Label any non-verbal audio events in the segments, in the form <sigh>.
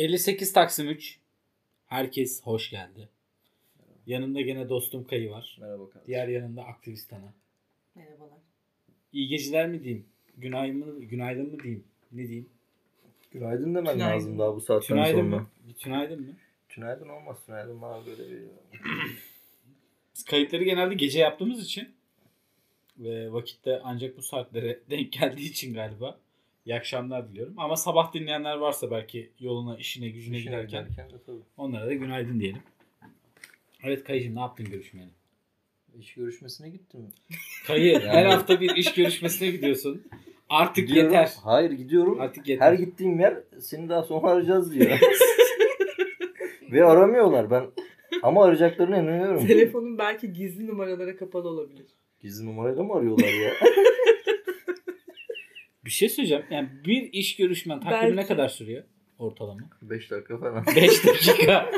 58 Taksim 3. Herkes hoş geldi. Yanımda gene dostum Kayı var. Merhaba kardeşim. Diğer yanında aktivist Ana. Merhabalar. İyi geceler mi diyeyim? Günaydın mı, günaydın mı diyeyim? Ne diyeyim? Günaydın demen Günaydın. lazım daha bu saatten Tünaydın sonra. mı? Tünaydın mı? Tünaydın olmaz. Tünaydın daha böyle bir... Biz kayıtları genelde gece yaptığımız için ve vakitte ancak bu saatlere <laughs> denk geldiği için galiba iyi akşamlar diliyorum. Ama sabah dinleyenler varsa belki yoluna, işine, gücüne İşine giderken giderken de tabii. onlara da günaydın diyelim. Evet Kayıcığım ne yaptın görüşmeni? İş görüşmesine gittim. <laughs> Kayı her hafta bir iş görüşmesine gidiyorsun. Artık Gidiyorum. yeter. Hayır gidiyorum. Artık yeter. Her gittiğim yer seni daha sonra arayacağız diyor. <laughs> Ve aramıyorlar. Ben ama arayacaklarına inanıyorum. Telefonun belki gizli numaralara kapalı olabilir. Gizli numarayla mı arıyorlar ya? <laughs> Bir şey söyleyeceğim. Yani bir iş görüşmen takribi ne Belki. kadar sürüyor ortalama? 5 dakika falan. <laughs> 5 dakika.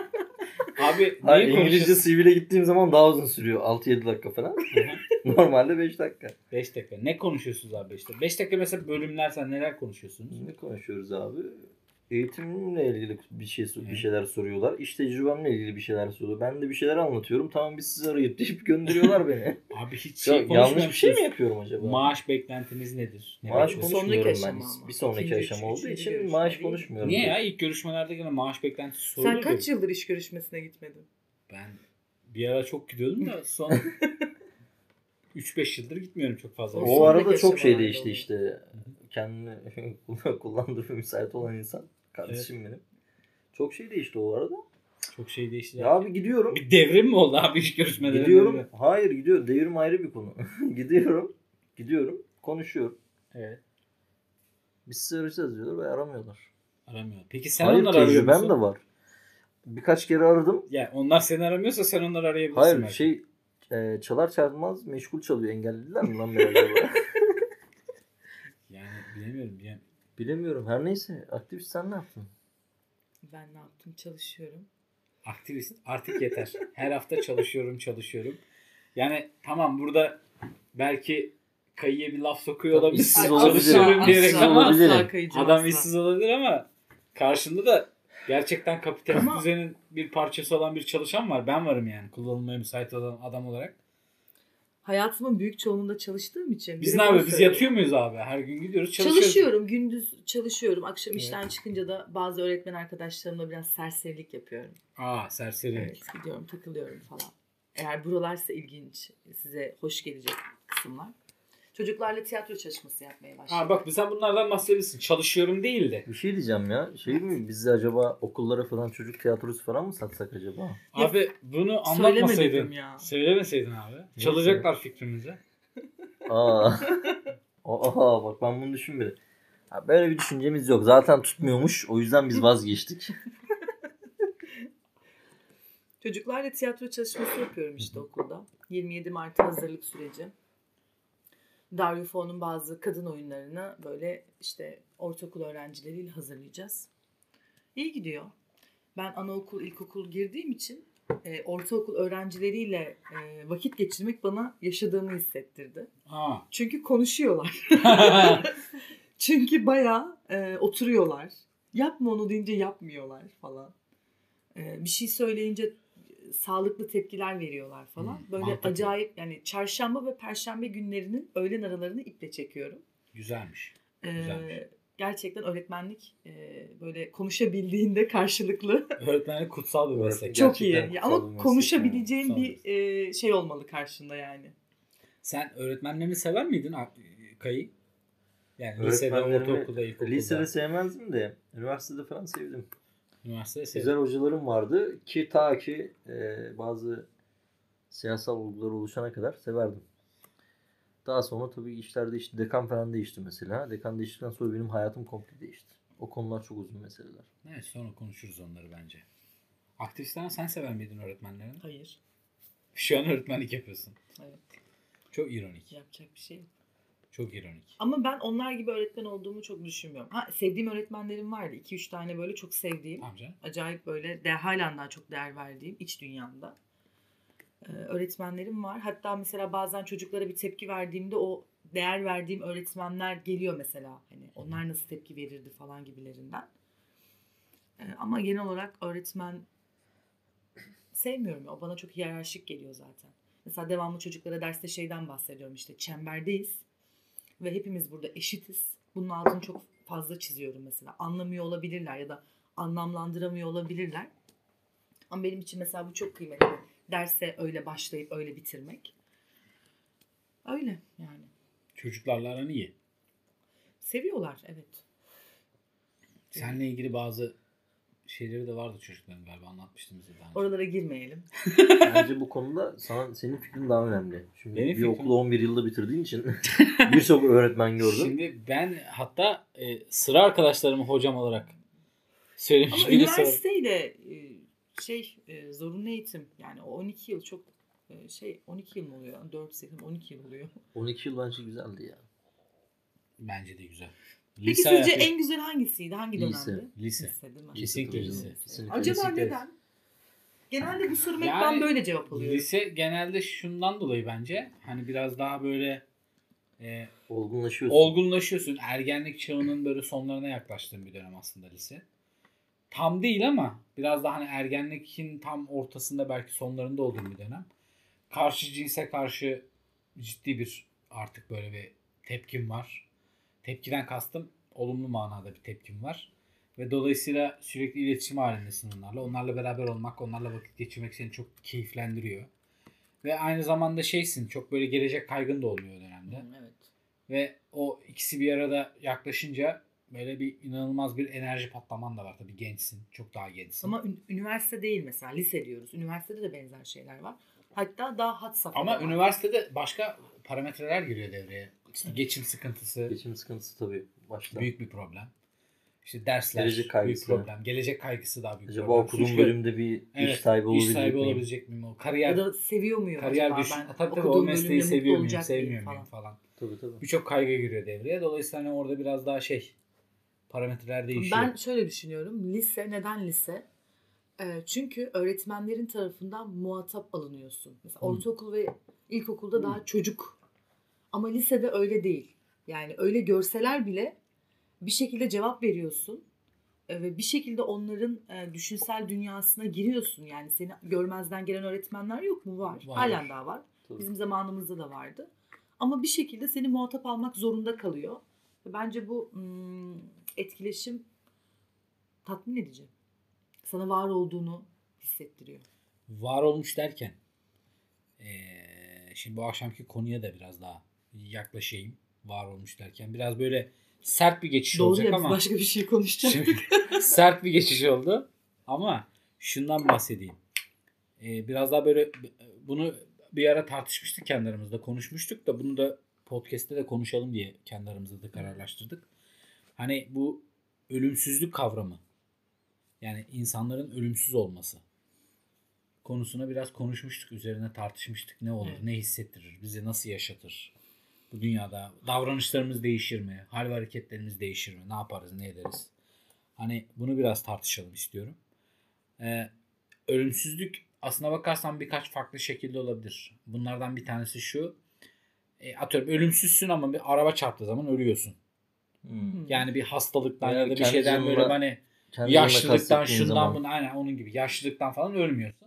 Abi Hayır, İngilizce? CV'le gittiğim zaman daha uzun sürüyor. 6-7 dakika falan. <laughs> Normalde 5 dakika. 5 dakika. Ne konuşuyorsunuz abi 5 dakika? 5 dakika mesela bölümler sen neler konuşuyorsunuz? Ne konuşuyoruz abi? Eğitimimle ilgili bir şey bir şeyler soruyorlar. İş tecrübemle ilgili bir şeyler soruyor. Ben de bir şeyler anlatıyorum. Tamam biz sizi arayıp deyip <laughs> gönderiyorlar beni. <laughs> Abi hiç Ya, şey yanlış bir şey mi yapıyorum acaba? Maaş beklentiniz nedir? Ne Maaş bekliyorsunuz? Sonraki konuşmuyorum ben. aşama ama. Bir sonraki İkinci, aşama üçüncü, olduğu üçüncü için görüşme maaş değil. konuşmuyorum. Niye ya? İlk görüşmelerde gene maaş beklentisi soruluyor. Sen kaç yıldır iş görüşmesine gitmedin? Ben bir ara çok gidiyordum da son <laughs> 3-5 yıldır gitmiyorum çok fazla. O O arada çok şey değişti oluyor. işte. Kendini kullandığı müsait olan insan. Kardeşim benim. Çok şey değişti o arada. Çok şey değişti. Ya abi gidiyorum. Bir devrim mi oldu abi iş görüşmelerinde? Gidiyorum. Hayır gidiyor. Devrim ayrı bir konu. <laughs> gidiyorum. Gidiyorum. Konuşuyorum. Evet. Biz arayacağız diyorlar ve aramıyorlar. Aramıyor. Peki sen Hayır onları arıyor musun? de var. Birkaç kere aradım. Yani onlar seni aramıyorsa sen onları arayabilirsin. Hayır belki. şey e, çalar çalmaz meşgul çalıyor. Engellediler mi lan acaba? <laughs> Yani bilemiyorum. Yani Bilemiyorum. Her neyse. Aktivist sen ne yaptın? Ben ne yaptım? Çalışıyorum. aktivist artık yeter. Her hafta çalışıyorum çalışıyorum. Yani tamam burada belki kayıya bir laf sokuyor olabilir. işsiz olabilir. Çalışıyorum asla, diyerek asla, ama olabilir. adam asla. işsiz olabilir ama karşında da gerçekten kapitalist düzenin bir parçası olan bir çalışan var. Ben varım yani kullanılmaya müsait olan adam olarak. Hayatımın büyük çoğunluğunda çalıştığım için. Biz ne yapıyoruz? Biz yatıyor muyuz abi? Her gün gidiyoruz çalışıyoruz. Çalışıyorum. Gündüz çalışıyorum. Akşam Evet. işten çıkınca da bazı öğretmen arkadaşlarımla biraz serserilik yapıyorum. Aa serseri. Evet gidiyorum takılıyorum falan. Eğer buralarsa ilginç size hoş gelecek kısımlar. Çocuklarla tiyatro çalışması yapmaya başladım. Aa bak sen bunlardan bahsedebilirsin. Çalışıyorum değil de. Bir şey diyeceğim ya. Şey mi biz de acaba okullara falan çocuk tiyatrosu falan mı satsak acaba? Ya, Abi bunu anlatmasaydın. ya. Söylemeseydin abi. Çalacaklar fikrimizi. Aa. Aa bak ben bunu düşünmedim. Ha, böyle bir düşüncemiz yok. Zaten tutmuyormuş. O yüzden biz vazgeçtik. Çocuklarla tiyatro çalışması yapıyorum işte okulda. 27 Mart'a hazırlık süreci. Darülfünun'un bazı kadın oyunlarını böyle işte ortaokul öğrencileriyle hazırlayacağız. İyi gidiyor. Ben anaokul, ilkokul girdiğim için e, ortaokul öğrencileriyle e, vakit geçirmek bana yaşadığımı hissettirdi. Aa. Çünkü konuşuyorlar. <laughs> Çünkü bayağı e, oturuyorlar. Yapma onu deyince yapmıyorlar falan. E, bir şey söyleyince sağlıklı tepkiler veriyorlar falan. Hmm, Böyle mantıklı. acayip yani çarşamba ve perşembe günlerinin öğlen aralarını iple çekiyorum. Güzelmiş. E, Güzelmiş. gerçekten öğretmenlik e, böyle konuşabildiğinde karşılıklı <laughs> Öğretmenlik kutsal bir meslek. Çok iyi. Gerçekten Ama konuşabileceğin yani, bir e, şey olmalı karşında yani. Sen öğretmenlerini sever miydin Ak- Kayı? Yani lisede, ortaokulda, ilkokulda. lisede sevmezdim de üniversitede falan sevdim. Üniversitede sevdim. Güzel hocalarım vardı ki ta ki e, bazı siyasal olgular oluşana kadar severdim. Daha sonra tabii işler değişti. Dekan falan değişti mesela. Dekan değiştikten sonra benim hayatım komple değişti. O konular çok uzun meseleler. Evet sonra konuşuruz onları bence. Aktivistler sen sever miydin öğretmenlerini? Hayır. Şu an öğretmenlik yapıyorsun. Evet. Çok ironik. Yapacak bir şey yok. Çok ironik. Ama ben onlar gibi öğretmen olduğumu çok düşünmüyorum. Ha sevdiğim öğretmenlerim vardı. 2-3 tane böyle çok sevdiğim. Amca. Acayip böyle de, halen daha çok değer verdiğim iç dünyamda. Ee, öğretmenlerim var. Hatta mesela bazen çocuklara bir tepki verdiğimde o değer verdiğim öğretmenler geliyor mesela. Hani onlar nasıl tepki verirdi falan gibilerinden. E, ama genel olarak öğretmen sevmiyorum. O bana çok hiyerarşik geliyor zaten. Mesela devamlı çocuklara derste şeyden bahsediyorum işte çemberdeyiz ve hepimiz burada eşitiz. Bunun altını çok fazla çiziyorum mesela. Anlamıyor olabilirler ya da anlamlandıramıyor olabilirler. Ama benim için mesela bu çok kıymetli. Derse öyle başlayıp öyle bitirmek. Öyle yani. Çocuklarla aran iyi. Seviyorlar evet. Seninle ilgili bazı şeyleri de vardı çocukların galiba anlatmıştım size daha önce. Oralara girmeyelim. Bence bu konuda sana senin fikrin daha önemli. Çünkü Benim bir fikrim- okulu 11 yılda bitirdiğin için <laughs> birçok öğretmen gördüm. Şimdi ben hatta e, sıra arkadaşlarımı hocam olarak söylemiş Ama üniversiteyle e, şey e, zorunlu eğitim yani o 12 yıl çok e, şey 12 yıl mı oluyor? 4 sene 12 yıl oluyor. 12 yıl bence güzeldi ya. Bence de güzel. Peki Lise sizce hayatı- en güzel hangisiydi? Hangi Lise. dönemdi? Lise. değil mi? Kesinlikle lise. kesinlikle. Acaba Kesinlikle. neden? Genelde bu soruma hep Yani ben böyle cevap alıyorum. Lise genelde şundan dolayı bence hani biraz daha böyle e, Olgunlaşıyorsun. olgunlaşıyorsun. Ergenlik çağının böyle sonlarına yaklaştığın bir dönem aslında lise. Tam değil ama biraz daha hani ergenlikin tam ortasında belki sonlarında olduğum bir dönem. Karşı cinse karşı ciddi bir artık böyle bir tepkim var. Tepkiden kastım olumlu manada bir tepkim var. Ve dolayısıyla sürekli iletişim halindesin onlarla. Onlarla beraber olmak, onlarla vakit geçirmek seni çok keyiflendiriyor. Ve aynı zamanda şeysin, çok böyle gelecek kaygın da olmuyor o dönemde. Evet. Ve o ikisi bir arada yaklaşınca böyle bir inanılmaz bir enerji patlaman da var. Tabii gençsin. Çok daha gençsin. Ama ün- üniversite değil mesela lise diyoruz. Üniversitede de benzer şeyler var. Hatta daha had safhada Ama var. üniversitede başka parametreler giriyor devreye. İşte geçim sıkıntısı Geçim sıkıntısı tabii başta. büyük bir problem. İşte dersler Gelecek kaygısı. büyük problem. Gelecek kaygısı daha büyük Acaba problem. okuduğum Çünkü- bölümde bir Evet, iş sahibi olabilecek iş sahibi miyim? olabilecek miyim? O kariyer, ya da seviyor muyum kariyer acaba düşün. ben Tabii tabii o mesleği seviyor muyum, sevmiyor muyum falan. falan. Tabii tabii. Birçok kaygı giriyor devreye. Dolayısıyla hani orada biraz daha şey parametreler değişiyor. Ben şöyle düşünüyorum. Lise neden lise? Ee, çünkü öğretmenlerin tarafından muhatap alınıyorsun. Mesela ortaokul ve ilkokulda daha çocuk. Ama lisede öyle değil. Yani öyle görseler bile bir şekilde cevap veriyorsun. Ee, ve bir şekilde onların e, düşünsel dünyasına giriyorsun. Yani seni görmezden gelen öğretmenler yok mu? Var. Var. Halen daha var. Tabii. Bizim zamanımızda da vardı. Ama bir şekilde seni muhatap almak zorunda kalıyor. Bence bu hmm, etkileşim tatmin edici. Sana var olduğunu hissettiriyor. var olmuş derken şimdi bu akşamki konuya da biraz daha yaklaşayım. Var olmuş derken biraz böyle sert bir geçiş Doğru olacak ya ama başka bir şey konuşacağız. <laughs> sert bir geçiş oldu ama şundan bahsedeyim. Eee, biraz daha böyle bunu bir ara tartışmıştık kendi aramızda konuşmuştuk da bunu da podcast'te de konuşalım diye kendi aramızda da kararlaştırdık. Hani bu ölümsüzlük kavramı yani insanların ölümsüz olması konusuna biraz konuşmuştuk. Üzerine tartışmıştık. Ne olur, Evet. ne hissettirir, bizi nasıl yaşatır? Bu dünyada davranışlarımız değişir mi? Hal ve hareketlerimiz değişir mi? Ne yaparız, ne ederiz? Hani bunu biraz tartışalım istiyorum. Ee, ölümsüzlük aslına bakarsan birkaç farklı şekilde olabilir. Bunlardan bir tanesi şu. E, atıyorum ölümsüzsün ama bir araba çarptığı zaman ölüyorsun. Hmm. Yani bir hastalıktan ya da bir şeyden böyle hani yaşlılıktan şundan bunu aynen onun gibi yaşlılıktan falan ölmüyorsun.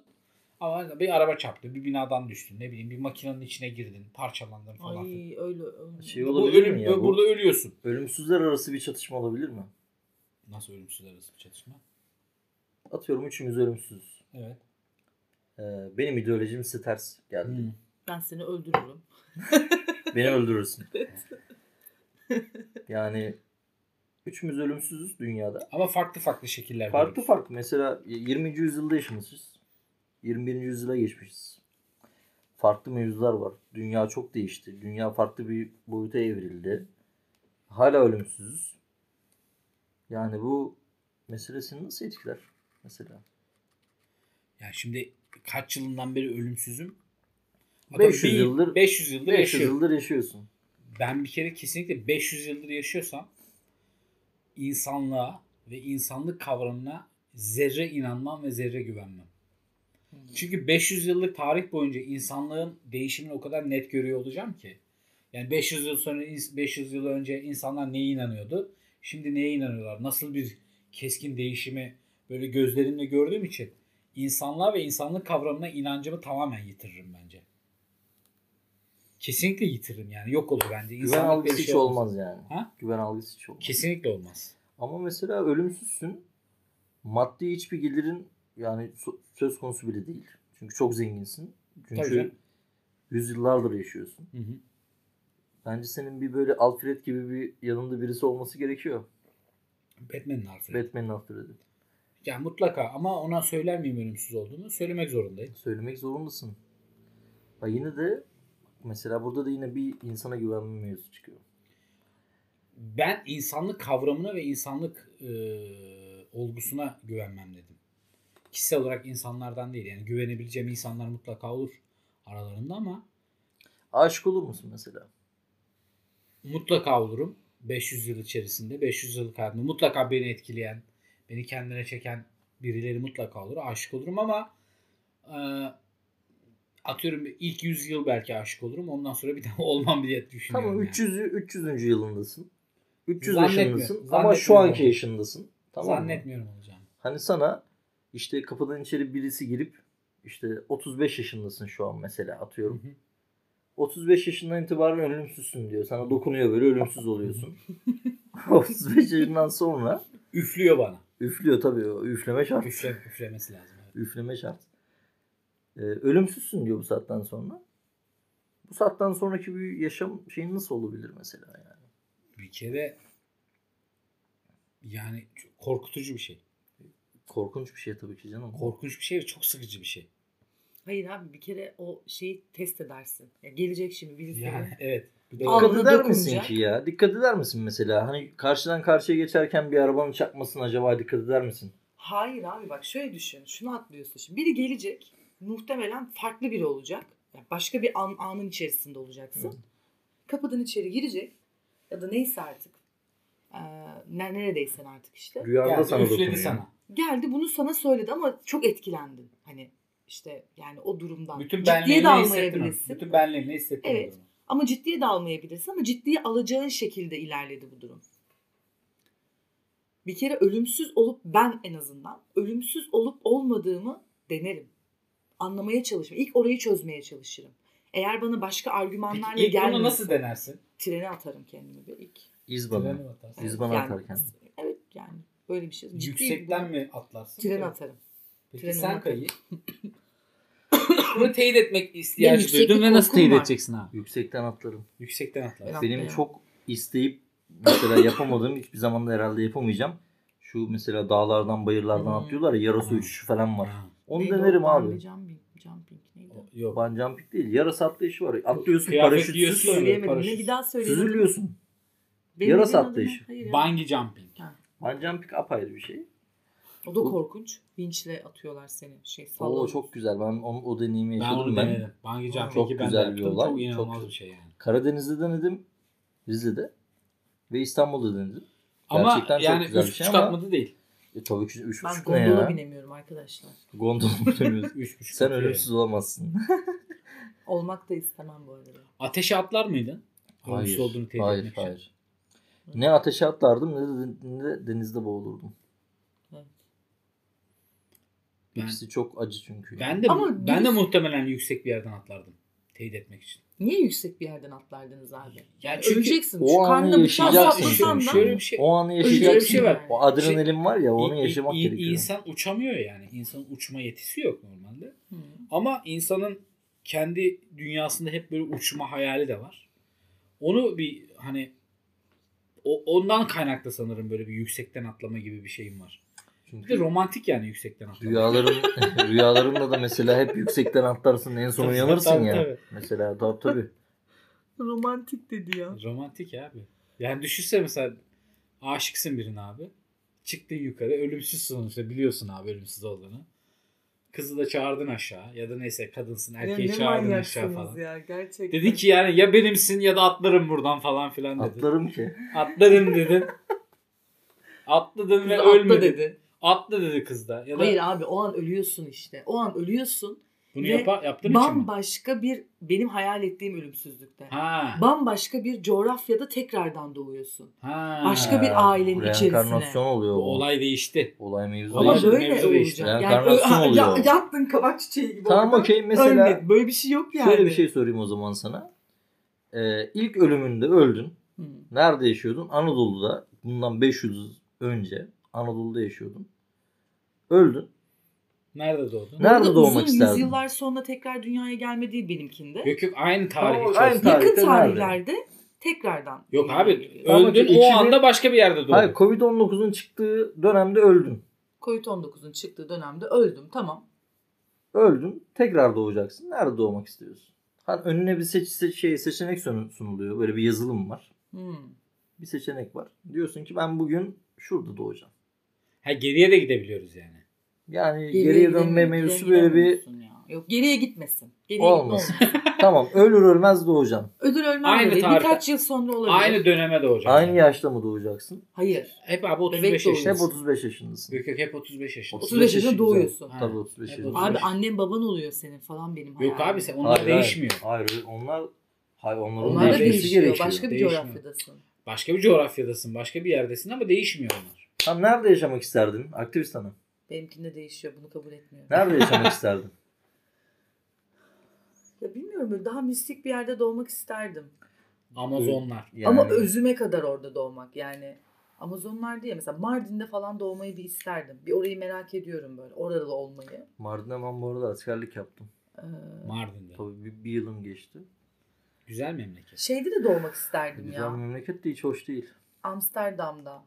Ama bir araba çarptı, bir binadan düştün, ne bileyim bir makinenin içine girdin, parçalandın falan. Ay öyle. öyle. Şey Bu ölüm, mi ya? Bu burada ölüyorsun. ölümsüzler arası bir çatışma olabilir mi? Nasıl ölümsüz arası bir çatışma? Atıyorum üçümüz ölümsüzüz. Evet. Ee, benim ideolojim size ters geldi. Hmm. Ben seni öldürürüm. <laughs> Beni öldürürsün. <laughs> yani üçümüz ölümsüzüz dünyada. Ama farklı farklı şekillerde. Farklı farklı. Mesela 20. yüzyılda yaşamışız. 21. yüzyıla geçmişiz. Farklı mevzular var. Dünya çok değişti. Dünya farklı bir boyuta evrildi. Hala ölümsüzüz. Yani bu meselesini nasıl etkiler? Mesela. Yani şimdi kaç yılından beri ölümsüzüm? 500 Bir- yıldır- 500 yıldır 500 yaşıyorum. yıldır yaşıyorsun. Ben bir kere kesinlikle 500 yıldır yaşıyorsam insanlığa ve insanlık kavramına zerre inanmam ve zerre güvenmem. Çünkü 500 yıllık tarih boyunca insanlığın değişimini o kadar net görüyor olacağım ki. Yani 500 yıl sonra 500 yıl önce insanlar neye inanıyordu? Şimdi neye inanıyorlar? Nasıl bir keskin değişimi böyle gözlerimle gördüğüm için insanlığa ve insanlık kavramına inancımı tamamen yitiririm bence. Kesinlikle yitiririm yani. Yok olur bence. Güven İnsanlık algısı diye bir hiç şey olmaz yani. Ha? Güven algısı hiç olmaz. Kesinlikle olmaz. Ama mesela ölümsüzsün. Maddi hiçbir gelirin yani söz konusu bile değil. Çünkü çok zenginsin. Çünkü yüzyıllardır yaşıyorsun. Hı hı. Bence senin bir böyle Alfred gibi bir yanında birisi olması gerekiyor. Batman'in harfi. Batman'in Alfred'i. Yani mutlaka ama ona söyler miyim ölümsüz olduğunu? Söylemek zorundayım. Söylemek zorundasın. Ha yine de mesela burada da yine bir insana güvenme mevzusu çıkıyor. Ben insanlık kavramına ve insanlık e, olgusuna güvenmem dedim. Kişisel olarak insanlardan değil. Yani güvenebileceğim insanlar mutlaka olur aralarında ama Aşık olur musun mesela? mutlaka olurum. 500 yıl içerisinde 500 yıllık hayatımda mutlaka beni etkileyen, beni kendine çeken birileri mutlaka olur. Aşık olurum ama e, atıyorum ilk 100 yıl belki aşık olurum. Ondan sonra bir daha <laughs> olmam diye düşünüyorum. Tamam yani. 300 300. yılındasın. 300 Zannetmiyorum. yaşındasın ama şu anki yaşındasın. Tamam mı? Zannetmiyorum olacağını. Hani sana işte kapıdan içeri birisi girip işte 35 yaşındasın şu an mesela atıyorum. Hı hı. 35 yaşından itibaren ölümsüzsün diyor. Sana dokunuyor böyle ölümsüz oluyorsun. 35 <laughs> yaşından sonra Üflüyor bana. üflüyor tabii o üfleme şart. Üfle, üflemesi lazım. evet. Üfleme şart. Ee, ölümsüzsün diyor bu saatten sonra. Bu saatten sonraki bir yaşam şeyin nasıl olabilir mesela yani? Bir kere yani korkutucu bir şey. Korkunç bir şey tabii ki canım. Korkunç bir şey ve çok sıkıcı bir şey. Hayır abi bir kere o şeyi test edersin. Ya gelecek şimdi birisi. Yani evet. Bir de Al- Dikkat eder misin dokunacak. ki ya? Dikkat eder misin mesela? Hani karşıdan karşıya geçerken bir arabanın çakmasına acaba dikkat eder misin? Hayır abi bak şöyle düşün. Şunu atlıyorsun şimdi. Biri gelecek. Muhtemelen farklı biri olacak. Yani başka bir an, anın içerisinde olacaksın. Hı. Kapıdan içeri girecek. Ya da neyse artık. Ee, ne- neredeysen artık işte. Rüyanda yani sana dokunuyor. sana. Geldi bunu sana söyledi ama çok etkilendin. Hani işte yani o durumdan. Bütün ciddiye de hissettin. almayabilirsin. Bütün benliğini hissettin. Evet. durumu. Ama ciddiye de almayabilirsin ama ciddiye alacağın şekilde ilerledi bu durum. Bir kere ölümsüz olup ben en azından ölümsüz olup olmadığımı denerim. Anlamaya çalışırım. İlk orayı çözmeye çalışırım. Eğer bana başka argümanlarla Peki ilk bunu gelmiyorsa nasıl denersin? trene atarım kendimi bir ilk. İz bana. Treni mi atarsın? Biz bana yani, atarken. Evet yani böyle bir şey. Ciddi Yüksekten mi atlarsın? Trene atarım. Peki Trene sen kayı. <coughs> Bunu teyit etmek ihtiyacı duydun ve nasıl teyit var. edeceksin abi? Yüksekten atlarım. Yüksekten atlarsın. Evet. Benim Atlayamam. çok isteyip mesela yapamadığım hiçbir zaman da herhalde yapamayacağım. Şu mesela dağlardan bayırlardan Hmm. atlıyorlar ya yarasa Hmm. uçuşu falan var. Ha. Onu Neydi o? denerim abi. Bungee Jumping, jumping neydi? o? O- Yok. Bungee jumping değil. Yarasa atlayışı var. Atlıyorsun paraşütsüz. Söyleyemedim. paraşüt. Ne bir daha söyleyemedim. Süzülüyorsun. Benim Yarasa atlayışı. Bungee jumping. Bungee jumping apayrı bir şey. O da korkunç. Vinçle atıyorlar seni. Şey Oo sallanıyor. çok güzel. Ben onu, o deneyimi Ben yaşadım onu ben. denedim. Bungee jumping'i Çok ben de güzel bir olay. Çok inanılmaz Çok- bir şey yani. Karadeniz'de denedim. Rize'de. Ve İstanbul'da denedim. Ama Gerçekten çok yani güzel bir üç şey buçuk ama- atmadı değil. E, tabii ki 3 Ben buçuk ne gondola ya? binemiyorum arkadaşlar. Gondola? <laughs> Üç buçuk Sen atıyor ölümsüz olamazsın. Olmak da istemem bu arada. Ateşe atlar mıydın? Ölümsüz Hayır. olduğunu teyit Hayır, hayır. Ne ateşe atlardım ne de, ne de denizde boğulurdum. Evet. Ben, İkisi çok acı çünkü. ben de Ama ben de muhtemelen yüksek bir yerden atlardım. Teyit etmek için. Niye yüksek bir yerden atlardınız abi? Yani çünkü Öleceksin. o Şu anı yaşayacaksın. Şöyle bir şey. O anı Şöyle bir yaşayacaksın. şey var. O adrenalin var ya onu İ- yaşamak i- gerekiyor. İnsan uçamıyor yani. İnsanın uçma yetisi yok normalde. Hı. Ama insanın kendi dünyasında hep böyle uçma hayali de var. Onu bir hani o, ondan kaynaklı sanırım böyle bir yüksekten atlama gibi bir şeyim var. Bir de Çünkü romantik yani yüksekten atlama. rüyaların <laughs> rüyalarında da mesela hep yüksekten atlarsın en son uyanırsın tabii, ya. tabii. Mesela tabii tabii. Romantik dedi ya. Romantik abi. Yani düşünsene mesela aşıksın birine abi. Çıktın yukarı ölümsüzsün sonuçta biliyorsun abi ölümsüz olduğunu. Kızı da çağırdın aşağı ya da neyse kadınsın erkeği çağırdın aşağı falan. ya gerçekten. Dedi ki yani ya benimsin ya da atlarım buradan falan filan dedi. Atlarım ki. Atlarım dedin. Atladın ve Kız atla ölmedin. dedi. Atla dedi kız da. Ya da Hayır abi o an ölüyorsun işte. O an ölüyorsun. Bunu yapa, yaptığın için mi? Bambaşka bir benim hayal ettiğim ölümsüzlükte. Ha. Bambaşka bir coğrafyada tekrardan doğuyorsun. ha. Başka bir ailenin Reenkarnasyon içerisine. oluyor Bu olay değişti. Olay mevzu Ama Ama değil. böyle- mevzu değişti. olacak. Reenkarnasyon ö- oluyor. ya- yattın kabak çiçeği gibi. Tamam okey mesela Ölmedin. Böyle bir şey yok yani. şöyle bir şey sorayım o zaman sana. Ee, ilk ölümünde öldün. Hı. Nerede yaşıyordun? Anadolu'da. Bundan 500 yıl önce Anadolu'da yaşıyordun. Öldün. Nerede doğdun? Nerede Burada doğmak uzun isterdin? yüzyıllar sonra tekrar dünyaya gelme değil benimkinde. Yok yok aynı tarih Tamam, içerisinde. aynı tarih. Yakın tarihte nerede? tarihlerde tekrardan. Yok abi öldün o 2000 anda başka bir yerde doğdun. Hayır Covid-19'un çıktığı dönemde öldün. Covid-19'un çıktığı dönemde öldüm tamam. Öldün. Tekrar doğacaksın. Nerede doğmak istiyorsun? Hani önüne bir seç, seç- şey, seçenek sun- sunuluyor. Böyle bir yazılım var. Hmm. Bir seçenek var. Diyorsun ki ben bugün şurada doğacağım. Ha geriye de gidebiliyoruz yani. Yani Geriye geriye, dönme mevzusu böyle bir. Yok geriye gitmesin. Geriye olmasın. <laughs> tamam ölür ölmez doğacaksın. Ödül ölmem Aynı de değil. tarihte- Birkaç yıl sonra olabilir. Aynı döneme doğacak. Aynı yaşta mı doğacaksın? Hayır. Hep abi 35 Bebek yaşındasın. Hep 35 yaşındasın. Yok yok hep 35 yaşındasın. 35 yaşında yaşında doğuyorsun. Ha. Tabii 35 Hep yaşında. 35. Abi annem baban oluyor senin falan benim Yok hayalim. abi sen onlar değişmiyor. Hayır, hayır onlar hayır onların Onlar da değişmesi değişiyor. gerekiyor. Başka bir Değişmiyor. coğrafyadasın. Başka bir coğrafyadasın, başka bir yerdesin ama değişmiyor onlar. Tam nerede yaşamak isterdin? Aktivist hanım. Benimkinde değişiyor. Bunu kabul etmiyorum. Nerede <laughs> yaşamak isterdin? Ya bilmiyorum böyle daha mistik bir yerde doğmak isterdim. Amazonlar. Yani, Ama özüme kadar orada doğmak yani. Amazonlar diye mesela Mardin'de falan doğmayı bir isterdim. Bir orayı merak ediyorum böyle. Orada da olmayı. Mardin'de ben bu arada askerlik yaptım. Ee, Mardin'de. Tabii bir, bir yılım geçti. Güzel memleket. şeyde de doğmak isterdim Güzel ya. memleket de hiç hoş değil. Amsterdam'da.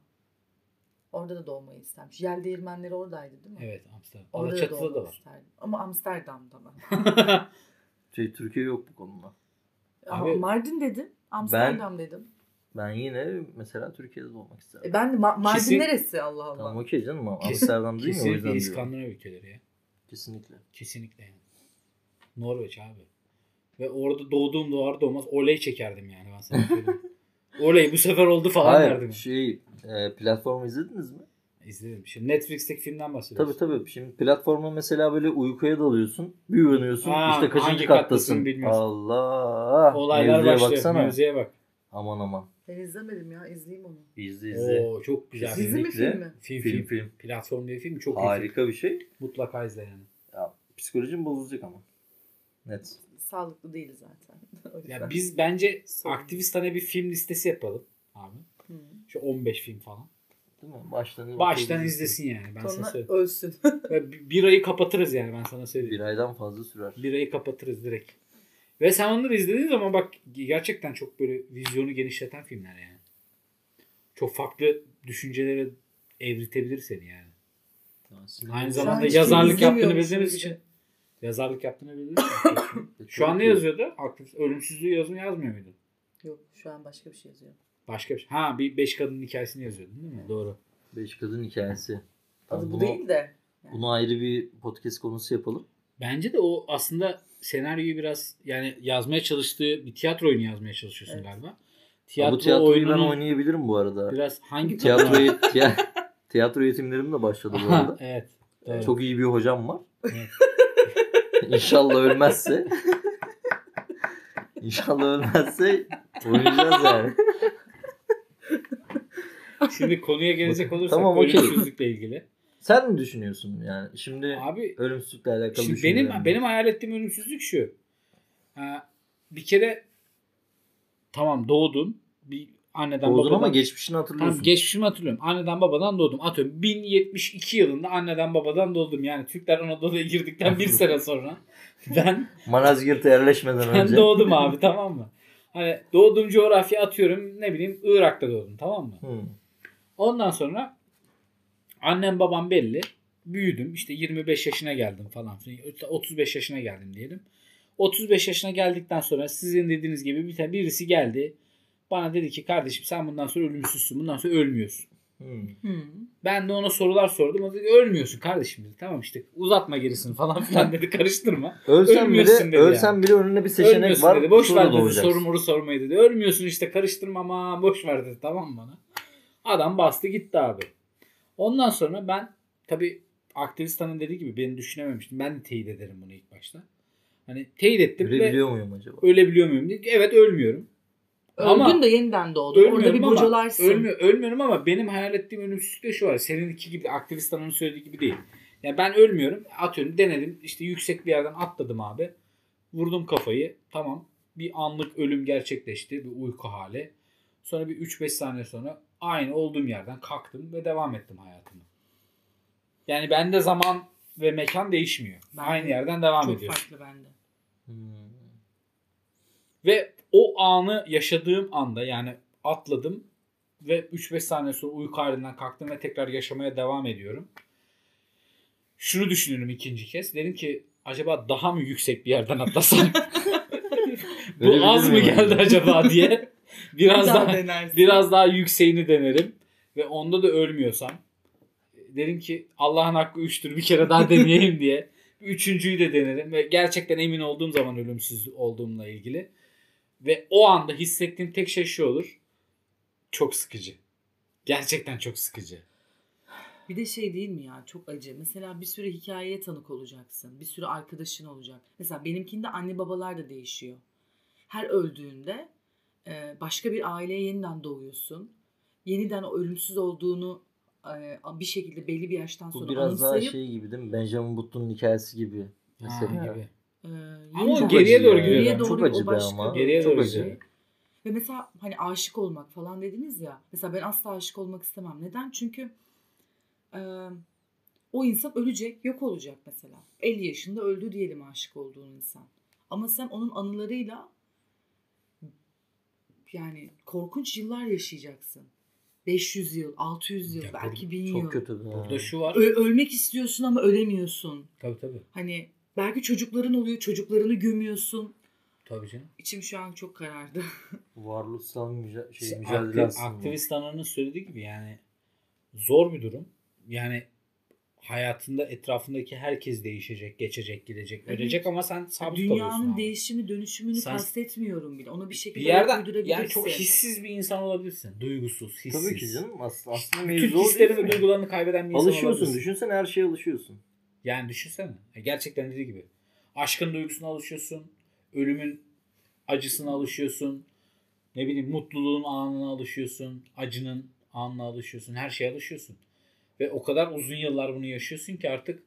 Orada da doğmayı istermiş. Yel değirmenleri oradaydı değil mi? Evet Amsterdam. Orada da Alaçatı'da doğmak da var. isterdim. Ama Amsterdam'da ben. <laughs> Şey, Türkiye yok bu konuda. Ama Abi- Mardin dedim. Amsterdam dedim. Ben yine mesela Türkiye'de doğmak isterdim. E ben de Ma- Mardin Kesin- neresi Allah Allah. Tamam okey canım ama Amsterdam değil mi o Kesinlikle. İskandinav ülkeleri ya. Kesinlikle. Kesinlikle yani. Norveç abi. Ve orada doğduğum doğar doğmaz oley çekerdim yani ben sana söyleyeyim. <laughs> oley bu sefer oldu falan Hayır derdim. şey e, platformu izlediniz mi? İzledim. Şimdi Netflix'teki filmden bahsediyoruz. Tabii tabii. Şimdi platforma mesela böyle uykuya dalıyorsun. Bir uyanıyorsun. Aa, işte kaçıncı hangi kattasın. kattasın bilmiyorsun. Allah. Olaylar Mevzuya başlıyor. baksana. Mevzuya bak. Aman aman. Ben izlemedim ya izleyeyim onu. İzle izle. Oo çok güzel. Dizi mi film mi? Film, Film film. film. Platform diye film çok iyi film. Harika bir şey. Mutlaka izle yani. Ya, psikolojin bozulacak ama. Net. Sağlıklı değil zaten. <laughs> Ya biz bence Sorun. aktivist hani bir film listesi yapalım abi. Şu 15 film falan. Değil mi? Baştan, Baştan izlesin yani ben sana Sonra söyleyeyim. ölsün. <laughs> Ve bir ayı kapatırız yani ben sana söyleyeyim. Bir aydan fazla sürer. Bir ayı kapatırız direkt. Ve sen onları izlediğin zaman bak gerçekten çok böyle vizyonu genişleten filmler yani. Çok farklı düşüncelere evriltebilir seni yani. Aynı Şu an zamanda hiç yazarlık yaptığını bildiğimiz için. Yazarlık yaptığını bildiğimiz <laughs> için. Şu an ne yazıyordu? Aktif, ölümsüzlüğü yazmıyor yazmıyor muydu? Yok şu an başka bir şey yazıyor. Başka bir şey. Ha bir beş kadının hikayesini yazıyordun değil mi? Doğru. Beş kadın hikayesi. Adı Tamam, bu bunu, değil de. bunu ayrı bir podcast konusu yapalım. Bence de o aslında senaryoyu biraz yani yazmaya çalıştığı bir tiyatro oyunu yazmaya çalışıyorsun Evet. galiba. Ya Tiyatro bu tiyatroyu ben oyununu oynayabilirim bu arada. biraz hangi Tiyatroyu, tiya- tiyatro eğitimlerim de başladı bu arada. <laughs> evet. Doğru. Çok iyi bir hocam var. Evet. <laughs> İnşallah ölmezse. İnşallah ölmezse oynayacağız yani. Şimdi konuya gelecek olursak Tamam, ölümsüzlükle ilgili. Sen mi düşünüyorsun yani? Şimdi Abi ölümsüzlükle alakalı şimdi benim benim hayal ettiğim ölümsüzlük şu. Ha, bir kere tamam doğdun. Bir anneden Doğdun babadan. ama geçmişini hatırlıyorsun. Tamam geçmişimi hatırlıyorum. Anneden babadan doğdum. Atıyorum 1072 yılında anneden babadan doğdum. Yani Türkler Anadolu'ya girdikten bir sene <laughs> sonra ben Manazgirt'e yerleşmeden <laughs> ben önce. doğdum abi tamam mı? Hani doğduğum coğrafya atıyorum ne bileyim Irak'ta doğdum tamam mı? Hı. Ondan sonra annem babam belli. Büyüdüm. işte 25 yaşına geldim falan. filan. 35 yaşına geldim diyelim. 35 yaşına geldikten sonra sizin dediğiniz gibi bir tane birisi geldi. Bana dedi ki kardeşim sen bundan sonra ölümsüzsün. Bundan sonra ölmüyorsun. Hı. Hmm. Ben de ona sorular sordum. O dedi ölmüyorsun kardeşim dedi. Tamam işte uzatma gerisini falan filan dedi. <laughs> Karıştırma. Ölsen Ölmüyorsun bile, dedi ölsen bile önüne bir seçenek Ölmüyorsun var. dedi. Boş ver dedi. Soru moru sormayı dedi. Ölmüyorsun işte karıştırma ama boş ver dedi. Tamam mı bana? Adam bastı gitti abi. Ondan sonra ben tabi aktivist hanım dediği gibi beni düşünememiştim. Ben de teyit ederim bunu ilk başta. Hani teyit ettim ve Ölebiliyor muyum acaba? ölebiliyor muyum diye. Evet ölmüyorum. Öldün Ama- de yeniden doğdun. Orada bir ama, bocalarsın. ölmüyor, ölmüyorum ama benim hayal ettiğim ölümsüzlükte şu var. Seninki gibi aktivist hanımın söylediği gibi değil. Yani ben ölmüyorum. Atıyorum denedim. işte yüksek bir yerden atladım abi. Vurdum kafayı. Tamam. Bir anlık ölüm gerçekleşti. Bir uyku hali. Sonra bir 3-5 saniye sonra aynı olduğum yerden kalktım ve devam ettim hayatımı. Yani bende zaman ve mekan değişmiyor. Ben aynı de yerden devam Çok ediyor. farklı bende. Hmm. Ve o anı yaşadığım anda yani atladım ve 3-5 saniye sonra uyku halinden kalktım ve tekrar yaşamaya devam ediyorum. Şunu düşünüyorum ikinci kez. Dedim ki acaba daha mı yüksek bir yerden atlasam? <laughs> <laughs> Bu az mı geldi acaba diye. <laughs> <laughs> Biraz Bir daha daha denersin. biraz daha yükseğini denerim ve onda da ölmüyorsam dedim ki Allah'ın hakkı üçtür bir kere daha deneyeyim diye. <laughs> Üçüncüyü de denerim ve gerçekten emin olduğum zaman ölümsüz olduğumla ilgili. Ve o anda hissettiğim tek şey şu olur. Çok sıkıcı. Gerçekten çok sıkıcı. Bir de şey değil mi ya çok acı. Mesela bir sürü hikayeye tanık olacaksın. Bir sürü arkadaşın olacak. Mesela benimkinde anne babalar da değişiyor. Her öldüğünde başka bir aileye yeniden doğuyorsun. Yeniden o ölümsüz olduğunu e, bir şekilde belli bir yaştan Bu sonra biraz daha anımsayıp şey gibi değil mi? Benjamin Button'un hikayesi gibi. Mesela. Ha, gibi. e, Ama o geriye doğru gidiyor. Geriye doğru Çok acı be başka ama. Geriye Çok doğru acı. gidiyor. Ve mesela hani aşık olmak falan dediniz ya. Mesela ben asla aşık olmak istemem. Neden? Çünkü e, o insan ölecek, yok olacak mesela. 50 yaşında öldü diyelim aşık olduğun insan. Ama sen onun anılarıyla yani korkunç yıllar yaşayacaksın. 500 yıl, 600 yıl, Ya belki 1000 Çok yıl. kötü. be. Burada şu var. Ö- ölmek istiyorsun ama ölemiyorsun. Tabii tabii. Hani belki çocukların oluyor, çocuklarını gömüyorsun. Tabii canım. İçim şu an çok karardı. <laughs> Varoluşsal müca- şey, mücadele akti- aslında. aktivist ananın söylediği gibi yani zor bir durum. Yani hayatında etrafındaki herkes değişecek, geçecek, gidecek, Evet. ölecek ama sen sabit kalıyorsun. Dünyanın değişimi, dönüşümünü Sen- kastetmiyorum bile. Onu bir şekilde bir yerden uydurabilirsin. yani çok hissiz bir insan olabilirsin. Duygusuz, hissiz. Tabii ki canım. Aslında, aslında mevzu o hislerini değil ve duygularını kaybeden bir insan Alışıyorsun. olabilirsin. Düşünsene her şeye alışıyorsun. Yani düşünsene. Ya Gerçekten dediği gibi. Aşkın duygusuna alışıyorsun. Ölümün acısına alışıyorsun. Ne bileyim mutluluğun anına alışıyorsun. Acının anına alışıyorsun. Her şeye alışıyorsun. Ve o kadar uzun yıllar bunu yaşıyorsun ki artık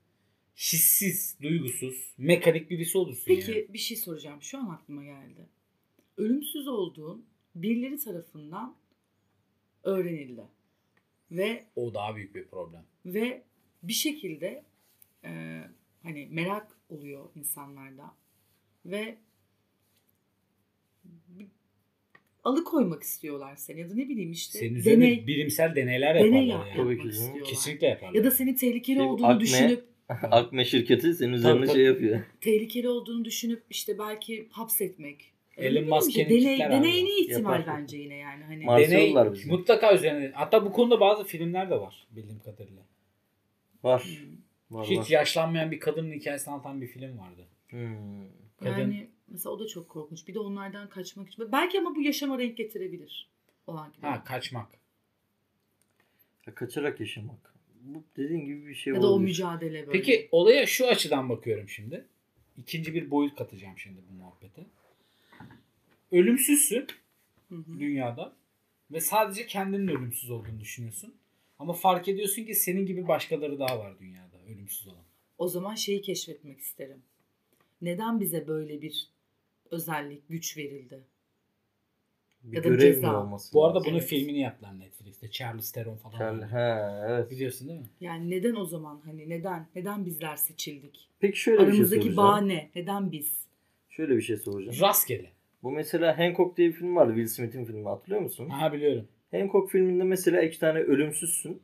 hissiz, duygusuz, mekanik birisi olursun Peki yani. bir şey soracağım. Şu an aklıma geldi. Ölümsüz olduğun birileri tarafından öğrenildi. Ve O daha büyük bir problem. ve bir şekilde e, hani merak oluyor insanlarda ve bir- alıkoymak istiyorlar seni ya da ne bileyim işte Senin üzerine deney birimsel deneyler deney yaparlar yap- yani. Tabii ki istiyorlar. Kesinlikle yaparlar. Ya da senin tehlikeli Şey, olduğunu akme- düşünüp <laughs> Akme şirketi senin üzerine tabii. şey yapıyor. <laughs> tehlikeli olduğunu düşünüp işte belki hapsetmek. Elon Musk'ın deney, deneyini ihtimal Yapar. bence yine yani. Hani Mars- Deney mutlaka üzerine. Hatta bu konuda bazı filmler de var bildiğim kadarıyla. Var. Hmm. Var Hiç var. yaşlanmayan bir kadının hikayesini anlatan bir film vardı. Hmm. Kadın- Yani mesela o da çok korkunç. Bir de onlardan kaçmak için. Belki ama bu yaşama renk getirebilir. O an gibi. Ha kaçmak. Ya Kaçarak yaşamak. Bu dediğin gibi bir şey ya da o olabilir. mücadele böyle. Peki olaya şu açıdan bakıyorum şimdi. İkinci bir boyut katacağım şimdi bu muhabbete. Ölümsüzsün Hı hı. dünyada ve sadece kendinin ölümsüz olduğunu düşünüyorsun. Ama fark ediyorsun ki senin gibi başkaları daha var dünyada ölümsüz olan. O zaman şeyi keşfetmek isterim. Neden bize böyle bir özellik, güç verildi? Bir Ya da görev ceza. olması Bu arada lazım? bunun Evet. filmini yaptılar Netflix'te. Charles Theron falan. Charlie- oynuyor. Ha evet. Biliyorsun değil mi? Yani neden o zaman hani neden neden bizler seçildik? Peki şöyle bir şey Aramızdaki soracağım. bağ ne? Neden biz? Şöyle bir şey soracağım. Rastgele. Bu mesela Hancock diye bir film vardı. Will Smith'in filmi hatırlıyor musun? Ha biliyorum. Hancock filminde mesela iki tane ölümsüzsün.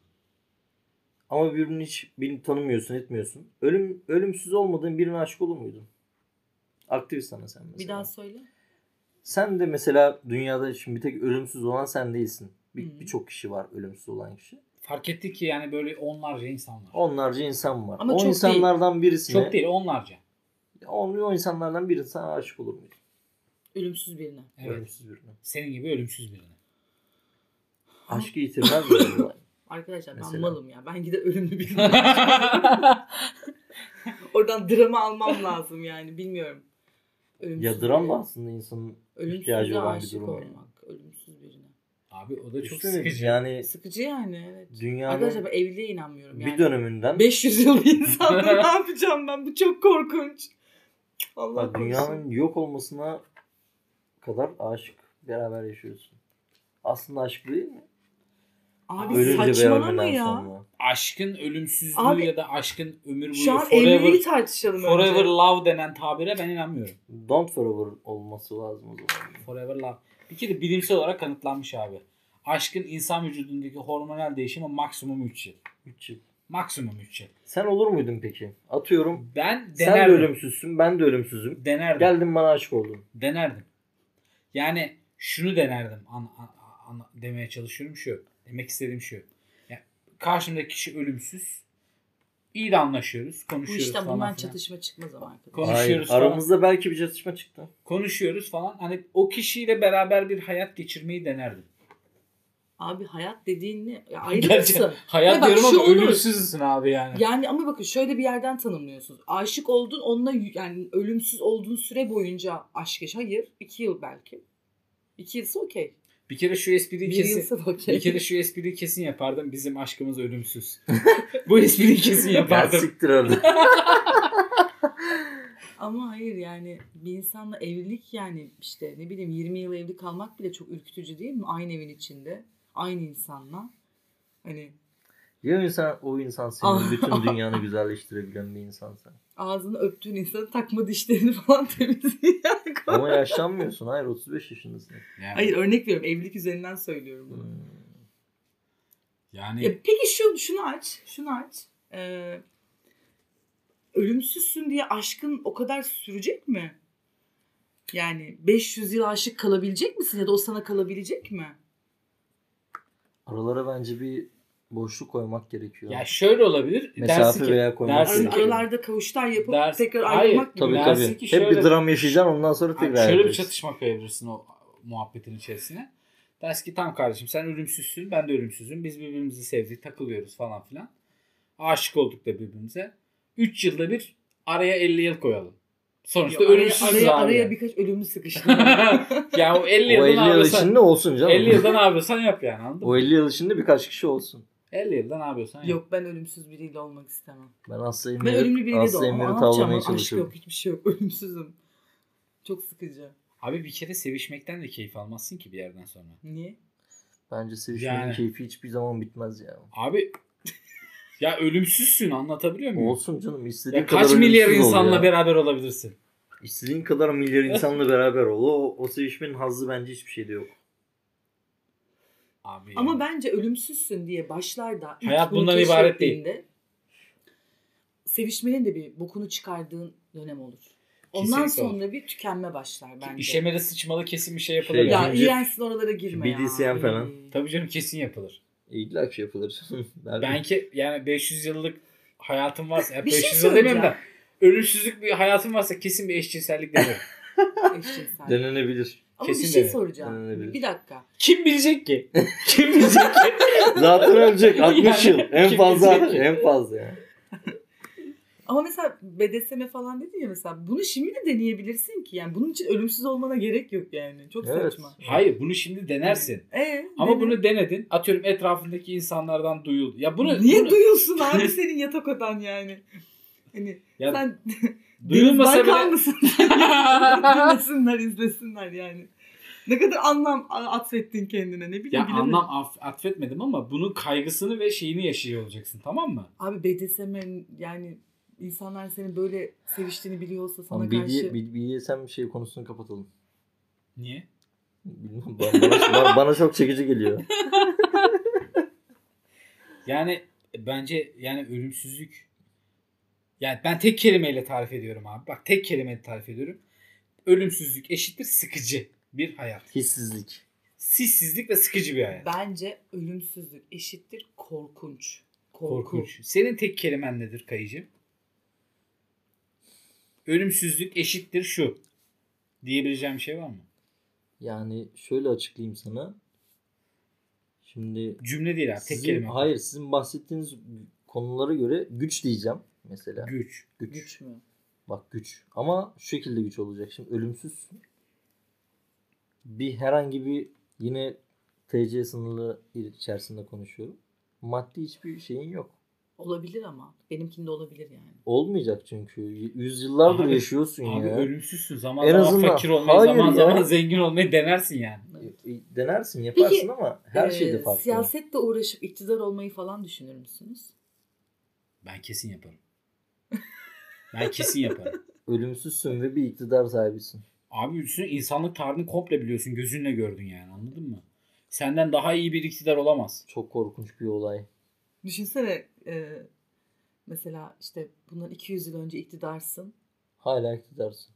Ama birbirini hiç birini tanımıyorsun, etmiyorsun. Ölüm ölümsüz olmadığın birine aşık olur muydun? Aktivist sana sen mesela. Bir daha söyle. Sen de mesela dünyada şimdi bir tek ölümsüz olan sen değilsin. Bir-. Birçok kişi var ölümsüz olan kişi. Fark ettik ki yani böyle onlarca insan var. Onlarca insan var. Ama o çok insanlardan birisine Çok değil onlarca. O, o insanlardan birisi sana aşık olur muydun? Ölümsüz birine. Evet. Ölümsüz birine. Senin gibi ölümsüz birine. Aşkı yitirmez mi? acaba? <laughs> Arkadaşlar ben Mesela. malım ya. Ben gide ölümlü birine. <laughs> Oradan drama almam lazım yani. Bilmiyorum. Ölümsüz Ya dram da aslında insanın ihtiyacı olan bir aşık durum yani. olmak. Ölümsüz birine. Abi o da çok Düşünün sıkıcı. yani Sıkıcı yani evet. dünyanın Arkadaşlar ben evliliğe inanmıyorum. Yani bir döneminden 500 yıl bir insanla <laughs> ne yapacağım ben? Bu çok korkunç. Allah bak, korusun. dünyanın yok olmasına kadar aşık beraber yaşıyorsun. Aslında aşk değil mi? Abi Ölünce saçmalama ya. sonra. Aşkın ölümsüzlüğü Abi, ya da aşkın ömür boyu Şu an forever, tartışalım forever önce. love denen tabire ben inanmıyorum. Don't forever olması lazım o zaman. Forever love. Bir kere bilimsel olarak kanıtlanmış abi. Aşkın insan vücudundaki hormonal değişimi maksimum 3 yıl. 3 yıl. Maksimum 3 yıl. Sen olur muydun peki? Atıyorum Ben sen de denerdim. ölümsüzsün ben de ölümsüzüm. Denerdim. Geldin bana aşık oldun. Denerdim. Yani şunu denerdim. An, an- an- demeye çalışıyorum şu. Demek istediğim şu. Yani karşımdaki kişi ölümsüz. İyi de anlaşıyoruz. Bu Konuşuyoruz işten falan bundan filan. çatışma çıkmaz ama arkadaşlar. Konuşuyoruz Hayır, falan. aramızda belki bir çatışma çıktı. Konuşuyoruz falan. Hani o kişiyle beraber bir hayat geçirmeyi denerdim. Abi hayat dediğin ne? Ya <laughs> Gerçi hayat bak diyorum şu ama olur. ölümsüzsün abi yani. Yani ama bakın şöyle bir yerden tanımlıyorsunuz. Aşık oldun onunla y- yani ölümsüz olduğun süre boyunca aşk yaş. Hayır. iki yıl belki. İki yılsa okey. Bir kere şu espriyi Bir kesin. okey. Bir kere şu espriyi kesin yapardım. Bizim aşkımız ölümsüz. <laughs> Bu espriyi kesin Ya yapardım. siktir orada. <laughs> Ama hayır yani bir insanla evlilik yani işte ne bileyim 20 yıl evli kalmak bile çok ürkütücü değil mi? Aynı evin içinde. Aynı insanla. Hani Ya insan, o insan senin Ah. bütün dünyanı güzelleştirebilen bir insansa. ağzını öptüğün insanı takma dişlerini falan temizliyor. Ama yaşlanmıyorsun. Hayır 35 yaşındasın. Yani, Hayır örnek veriyorum. Evlilik üzerinden söylüyorum bunu. Hmm. yani Ya peki şu şunu aç, şunu aç. Ee, ölümsüzsün diye aşkın o kadar sürecek mi? Yani 500 yıl aşık kalabilecek misin ya da o sana kalabilecek mi? Aralara bence bir boşluk koymak gerekiyor. ya şöyle olabilir. Mesafe dersin ki, veya koymak dersin ki- aralarda kavuşlar yapıp Ders- tekrar ayrılmak gibi. Tabii Dersin tabii. ki Hep şöyle- bir dram yaşayacaksın ondan sonra Abi tekrar şöyle bir yapacaksın. çatışma koyabilirsin o muhabbetin içerisine. Dersin ki tamam kardeşim sen ölümsüzsün ben de ölümsüzüm. Biz birbirimizi sevdik takılıyoruz falan filan. Aşık olduk da birbirimize. 3 yılda bir araya 50 yıl koyalım. Sonuçta Yok, araya, ölümsüzüz araya, abi. araya birkaç ölümü sıkıştı. <laughs> ya o 50 O yılda 50 ne yıl içinde olsun canım. 50 yılda ne yapıyorsan yap yani anladın mı? O 50 yıl içinde birkaç kişi olsun. 50 yılda ne yapıyorsan yap. yok ben ölümsüz biriyle olmak istemem. Ben Aslı Ben Emir'i, ölümlü biriyle de Aslı. Emir'i tavlamaya Aşk çalışıyorum. yok hiçbir şey yok. <laughs> Ölümsüzüm. Çok sıkıcı. Abi bir kere sevişmekten de keyif almazsın ki bir yerden sonra. Niye? Bence sevişmenin Yani. keyfi hiçbir zaman bitmez ya. Abi <laughs> ya ölümsüzsün anlatabiliyor muyum? Olsun canım istediğin Ya kadar kaç milyar insanla ya. beraber olabilirsin? İstediğin kadar milyar insanla <laughs> beraber ol. O, o sevişmenin hazzı bence hiçbir şeyde yok. Abi Ama yani. bence ölümsüzsün diye başlarda ilk Hayat bundan ibaret değil. Sevişmenin de bir bokunu çıkardığın dönem olur. Ondan Kesinlikle olur. sonra bir tükenme başlar bence. İşemeli sıçmalı kesin bir şey yapılır. Şey, ya iğrençsin oralara girme ya. BDSM falan. Tabii canım kesin yapılır. İlla <laughs> ki yapılır. Belki. Belki yani 500 yıllık hayatım varsa ya Bir şey 500 yıl demeyeyim söyleyeceğim. de ölümsüzlük bir hayatım varsa kesin bir eşcinsellik denerim. <laughs> Eşcinsel. Denenebilir. Ama Kesin bir şey denir. soracağım. Denenebilir. Bir dakika. Kim bilecek ki? <laughs> Kim bilecek ki? <laughs> Zaten ölecek 60 yıl. En kim fazla bilecek ki? en fazla yani. <laughs> Ama mesela BDSM falan dedin ya mesela bunu şimdi de deneyebilirsin ki yani bunun için ölümsüz olmana gerek yok yani. Çok Evet. saçma. Hayır bunu şimdi denersin. Ee, Ama dene. bunu denedin. Atıyorum etrafındaki insanlardan duyuldu. Ya bunu niye bunu, duyulsun abi senin yatak odan yani? Hani ya sen duyulmasa bile mısın? Dinlesinler, <laughs> izlesinler yani. Ne kadar anlam atfettin kendine ne bileyim. ya bilemedim. anlam af- atfetmedim ama bunun kaygısını ve şeyini yaşıyor olacaksın tamam mı? Abi BDSM yani insanlar senin böyle seviştiğini biliyorsa sana Ama karşı. BD, BDSM şey konusunu kapatalım. Niye? Bilmem bana, bana, bana çok çekici geliyor. <laughs> Yani bence yani ölümsüzlük yani ben tek kelimeyle tarif ediyorum abi. Bak tek kelimeyle tarif ediyorum. Ölümsüzlük eşittir sıkıcı bir hayat. Hissizlik. Sissizlik ve sıkıcı bir hayat. Bence ölümsüzlük eşittir korkunç. Korku. Korkunç. Senin tek kelimen nedir kayıcı? Ölümsüzlük eşittir şu. Diyebileceğim bir şey var mı? Yani şöyle açıklayayım sana. Şimdi Cümle değil abi. Tek sizin, kelime. hayır sizin bahsettiğiniz konulara göre güç diyeceğim mesela. Güç. Güç. Güç mü? Bak güç. Ama şu şekilde güç olacak. Şimdi ölümsüzsün. Bir herhangi bir yine TC sınırlı içerisinde konuşuyorum. Maddi hiçbir şeyin yok. Olabilir ama. Benimkinde olabilir yani. Olmayacak çünkü. Yüzyıllardır Abi- yaşıyorsun Abi ya. ölümsüzsün. Zaman En zaman azından- fakir olmayı, Hayır zaman ya. zaman zengin olmayı denersin yani. E, e, Denersin yaparsın Peki, ama her Ee, şeyde farklı. Siyasetle uğraşıp iktidar olmayı falan düşünür müsünüz? Ben kesin yaparım. Ben kesin yaparım. Ölümsüzsün ve bir iktidar sahibisin. Abi üstüne insanlık tarihini komple biliyorsun. Gözünle gördün yani anladın mı? Senden daha iyi bir iktidar olamaz. Çok korkunç bir olay. Düşünsene e, mesela işte bundan 200 yıl önce iktidarsın. Hala iktidarsın.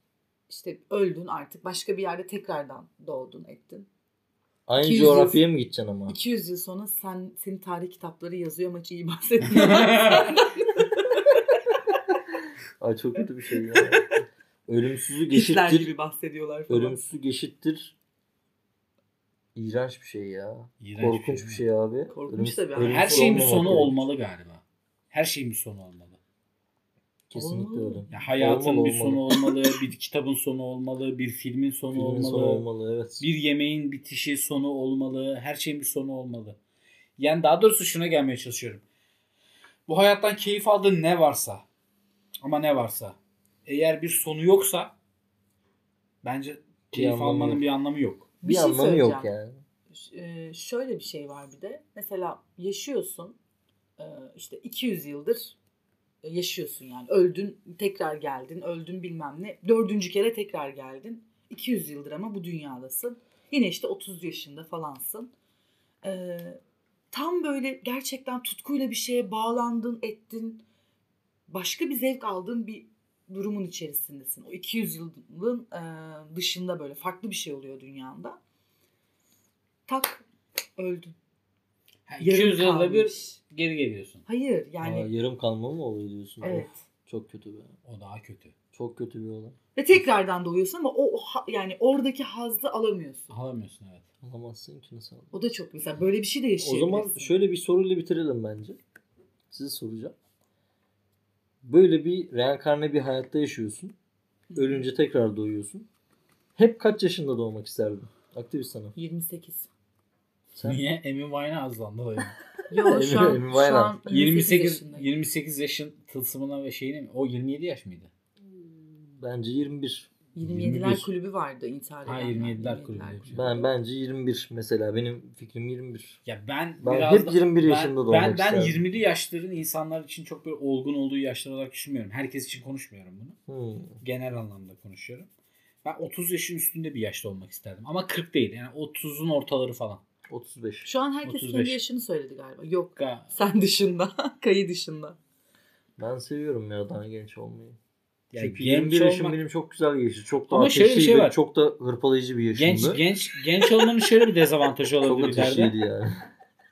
İşte öldün artık başka bir yerde tekrardan doğdun ettin. Aynı 200 yıl- coğrafyaya mı gideceksin ama? 200 yıl sonra sen senin tarih kitapları yazıyor ama hiç iyi bahsetmiyor. <laughs> <laughs> Ay çok kötü bir şey ya. <laughs> Ölümsüzlük Hitler eşittir. gibi bahsediyorlar falan. Ölümsüzlük eşittir. İğrenç bir şey ya. İğrenç Korkunç bir bir şey. şey abi. Korkunç tabii. ölümsüz Her şeyin bir sonu olmalı galiba. Her şeyin bir sonu olmalı. Kesinlikle Olmalı. öyle. Ya hayatın Olmalı, bir olmalı. sonu olmalı, bir kitabın sonu olmalı, bir filmin sonu Filmin olmalı, sonu olmalı evet. bir yemeğin bitişi sonu olmalı, her şeyin bir sonu olmalı. Yani daha doğrusu şuna gelmeye çalışıyorum. Bu hayattan keyif aldığın ne varsa ama ne varsa eğer bir sonu yoksa bence keyif anlamı almanın yok. bir anlamı yok. Bir Bir şey anlamı yok yani. Ş- e, şöyle bir şey var bir de. Mesela yaşıyorsun e, işte 200 yıldır e, yaşıyorsun yani. Öldün tekrar geldin. Öldün bilmem ne. Dördüncü kere tekrar geldin. 200 yıldır ama bu dünyadasın. Yine işte 30 yaşında falansın. E, tam böyle gerçekten tutkuyla bir şeye bağlandın, ettin. Başka bir zevk aldığın bir durumun içerisindesin. O 200 yılın e, dışında böyle farklı bir şey oluyor dünyanda. Tak öldün. Ha, Yarım 200 yılda bir geri geliyorsun. Hayır Yani, yani yarım kalma mı oluyor diyorsun? evet. Of, çok kötü be. O daha kötü. Çok kötü bir olay. Ve tekrardan doğuyorsun ama o, o yani oradaki hazzı alamıyorsun. Alamıyorsun evet. Alamazsın ki nasıl? O da çok mesela böyle bir şey de O yaşayabilirsin. zaman şöyle bir soruyla bitirelim bence. Size soracağım. Böyle bir reenkarne bir hayatta yaşıyorsun. Ölünce tekrar doğuyorsun. Hep kaç yaşında doğmak isterdin? Aktivist sana. 28. Sen Niye? Emin Winehouse'landı da <laughs> yani. Yo şu an, şu an 28, 28 yaşındayım. 28 yaşın tılsımına ve şeyine mi? O 27 yaş mıydı? bence 21. 27'ler 21. kulübü vardı intihar Ha, edenler. 27'ler kulübü. Ben bence 21 mesela. Benim fikrim 21. Ya ben, Ben biraz hep da- 21 ben- yaşında doğmak Ben, ben isterdim. 20'li yaşların insanlar için çok böyle olgun olduğu yaşlar olarak düşünmüyorum. Herkes için konuşmuyorum bunu. Hmm. Genel anlamda konuşuyorum. Ben 30 yaşın üstünde bir yaşta olmak isterdim. Ama 40 değil. Yani 30'un ortaları falan. 35. Şu an herkes 35. kendi yaşını söyledi galiba. Yok Ga- sen dışında. <laughs> Kayı dışında. Ben seviyorum ya daha genç olmayı. Ya Çünkü genç 21 yaşım olmak- benim çok güzel geçti. Çok da Ama şöyle bir ateşli şey ve var. çok da hırpalayıcı bir yaşımdı. Genç genç genç olmanın şöyle bir dezavantajı <laughs> çok olabilir ileride. ateşliydi yani.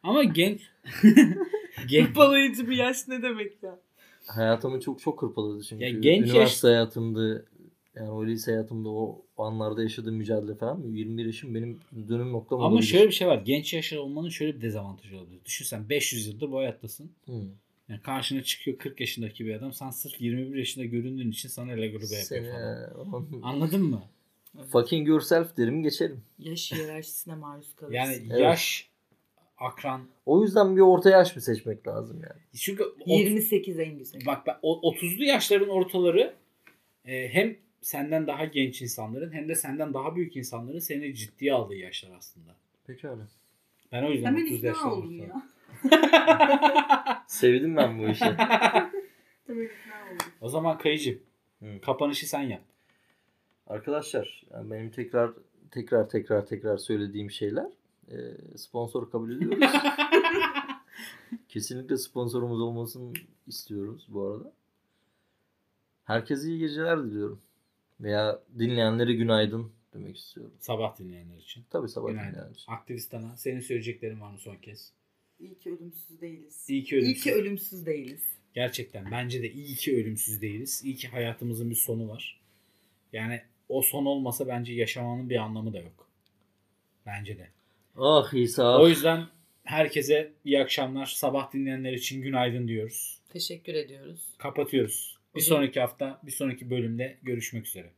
Ama genç <laughs> genç Balayıcı bir yaş ne demek ya? Hayatımı çok çok hırpaladı çünkü. Ya genç yaş- Üniversite hayatımdı. Yani o lise hayatımda o anlarda yaşadığım mücadele falan. 21 yaşım benim dönüm noktam Ama olabilir. şöyle bir şey var. Genç yaşta olmanın şöyle bir dezavantajı olabilir. Düşünsen 500 yıldır bu hayattasın. Hı. Yani karşına çıkıyor 40 yaşındaki bir adam. Sen sırf 21 yaşında göründüğün için sana Lego yapıyor Seni, falan. Anladın mı? fucking yourself derim geçerim. Yaş hiyerarşisine maruz kalırsın. Yani Evet. yaş, akran. O yüzden bir orta yaş mı seçmek lazım yani? Çünkü ot- 28 en güzel. bak ben o 30'lu yaşların ortaları e, hem senden daha genç insanların hem de senden daha büyük insanların seni ciddiye aldığı yaşlar aslında. Pekala. Ben o yüzden Hemen 30 ikna yaşlarında oldum ya. Sevdim ben bu işi. <laughs> O zaman kayıcı. Hı. Kapanışı sen yap. Arkadaşlar yani benim tekrar tekrar tekrar tekrar söylediğim şeyler e, sponsor kabul ediyoruz. <laughs> Kesinlikle sponsorumuz olmasını istiyoruz bu arada. Herkese iyi geceler diliyorum. Veya dinleyenlere günaydın demek istiyorum. Sabah dinleyenler için. Tabii sabah Günaydın. dinleyenler için. Aktivistana senin söyleyeceklerin var mı son kez? İyi ki ölümsüz değiliz. İyi ki İyi ölümsüz. ki ölümsüz değiliz. Gerçekten bence de iyi ki ölümsüz değiliz. İyi ki hayatımızın bir sonu var. Yani o son olmasa bence yaşamanın bir anlamı da yok. Bence de. Ah İsa. O yüzden herkese iyi akşamlar. Sabah dinleyenler için günaydın diyoruz. Teşekkür ediyoruz. Kapatıyoruz. Bir Hocam- sonraki hafta, bir sonraki bölümde görüşmek üzere.